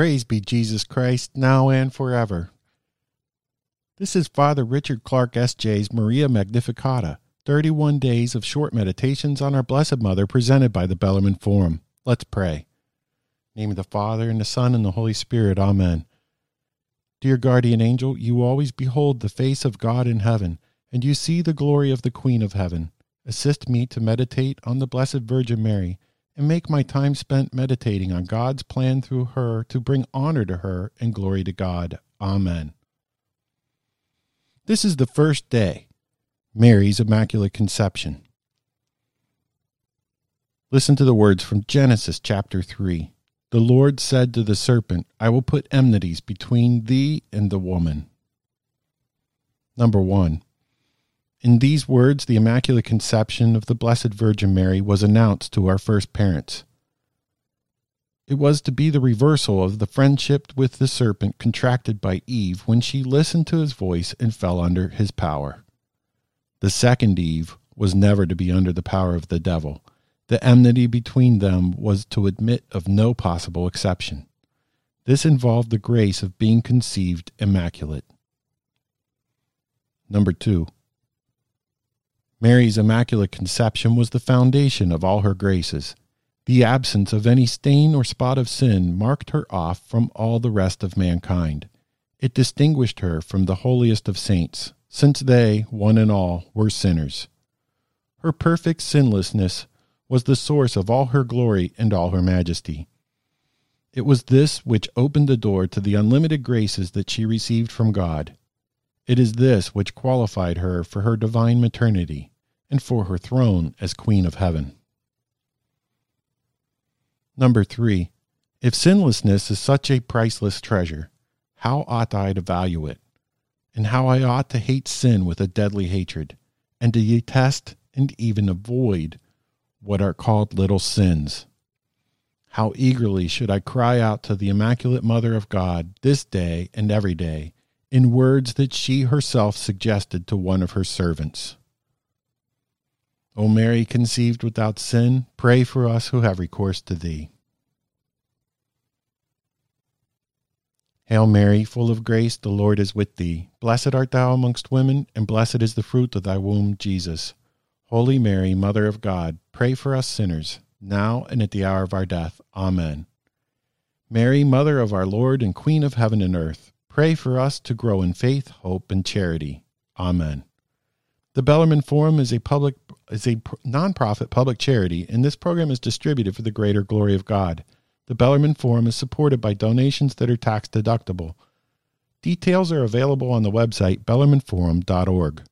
Praise be Jesus Christ, now and forever. This is Father Richard Clarke S.J.'s Maria Magnificata, 31 days of short meditations on our Blessed Mother presented by the Bellarmine Forum. Let's pray. name of the Father, and the Son, and the Holy Spirit. Amen. Dear guardian angel, you always behold the face of God in heaven, and you see the glory of the Queen of heaven. Assist me to meditate on the Blessed Virgin Mary and make my time spent meditating on God's plan through her to bring honor to her and glory to God. Amen. This is the first day, Mary's Immaculate Conception. Listen to the words from Genesis chapter 3. The Lord said to the serpent, I will put enmities between thee and the woman. Number 1. In these words, the Immaculate Conception of the Blessed Virgin Mary was announced to our first parents. It was to be the reversal of the friendship with the serpent contracted by Eve when she listened to his voice and fell under his power. The second Eve was never to be under the power of the devil. The enmity between them was to admit of no possible exception. This involved the grace of being conceived immaculate. Number two, Mary's Immaculate Conception was the foundation of all her graces. The absence of any stain or spot of sin marked her off from all the rest of mankind. It distinguished her from the holiest of saints, since they, one and all, were sinners. Her perfect sinlessness was the source of all her glory and all her majesty. It was this which opened the door to the unlimited graces that she received from God. It is this which qualified her for her divine maternity and for her throne as Queen of Heaven. Number three, if sinlessness is such a priceless treasure, how ought I to value it? And how I ought to hate sin with a deadly hatred, and to detest and even avoid what are called little sins. How eagerly should I cry out to the Immaculate Mother of God this day and every day in words that she herself suggested to one of her servants. O Mary, conceived without sin, pray for us who have recourse to thee. Hail Mary, full of grace, the Lord is with thee. Blessed art thou amongst women, and blessed is the fruit of thy womb, Jesus. Holy Mary, Mother of God, pray for us sinners, now and at the hour of our death. Amen. Mary, Mother of our Lord and Queen of heaven and earth, Pray for us to grow in faith, hope, and charity. Amen. The Bellarmine Forum is a public is a nonprofit public charity, and this program is distributed for the greater glory of God. The Bellarmine Forum is supported by donations that are tax deductible. Details are available on the website bellarmineforum.org.